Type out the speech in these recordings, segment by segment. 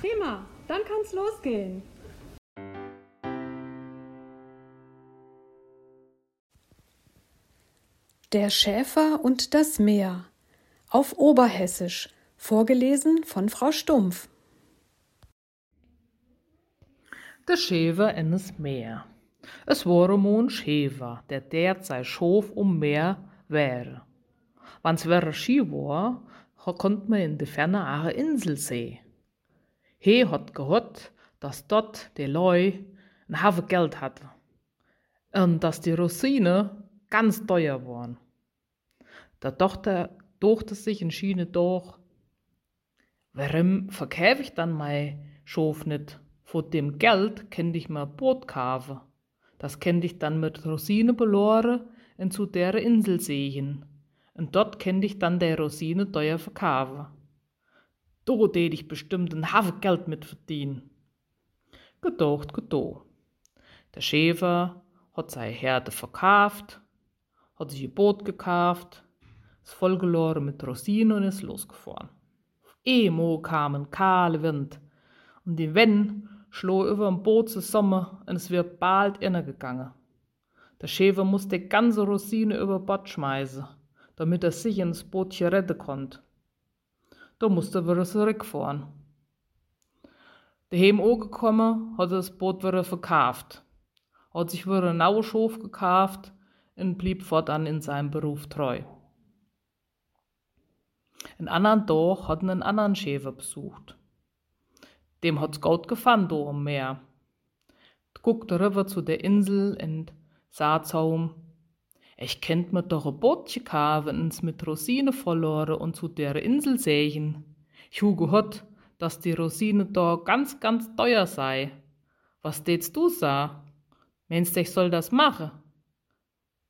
Prima, dann kann's losgehen. Der Schäfer und das Meer auf Oberhessisch, vorgelesen von Frau Stumpf. Der Schäfer in das Meer. Es wurde ein Schäfer, der derzeit schof um Meer wäre. Wann's wäre Ski war, konnte man in der Ferne eine Insel sehen. He hat gehört, dass dort de Leu ein Haufen Geld hatte. Und dass die Rosine ganz teuer waren. Da dachte, dachte sich in Schiene doch, warum verkäf ich dann mein Schof nicht? Vor dem Geld kennt ich mal Boot kaufen. Das kennt ich dann mit Rosine beloren und zu der Insel sehen. Und dort kennt ich dann der Rosine teuer verkaufen. Do ich bestimmt ein Haufen Geld mit verdienen. Gedacht, gedacht. Der Schäfer hat seine Herde verkauft, hat sich ein Boot gekauft, ist vollgeladen mit Rosinen und ist losgefahren. Einmal kam ein kahler Wind und die Wind schlug über dem Boot zusammen und es wird bald innergegangen. Der Schäfer musste die ganze Rosine über Bord schmeißen, damit er sich ins Bootchen retten konnte. Da musste er wieder zurückfahren. Daheim angekommen, hat er das Boot wieder verkauft hat sich wieder einen Auerschof gekauft und blieb fortan in seinem Beruf treu. Einen anderen Tag hat einen anderen Schäfer besucht. Dem hat's gut gefallen da am Meer. Guckte rüber zu der Insel und sah zaum, ich kennt mir doch ein Bootchen kaufen mit Rosine verloren und zu der Insel sehen. Ich hu gehört, dass die Rosine da ganz, ganz teuer sei. Was tätst du sa? Meinst ich soll das machen?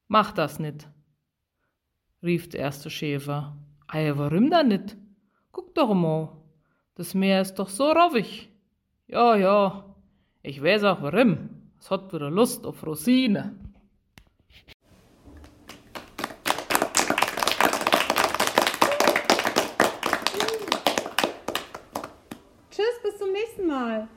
Mach das nicht, rief der erste Schäfer. Ei, warum da nicht? Guck doch mal, das Meer ist doch so raufig. Ja, ja, ich weiß auch warum. Es hat wieder Lust auf Rosine. Zum nächsten Mal.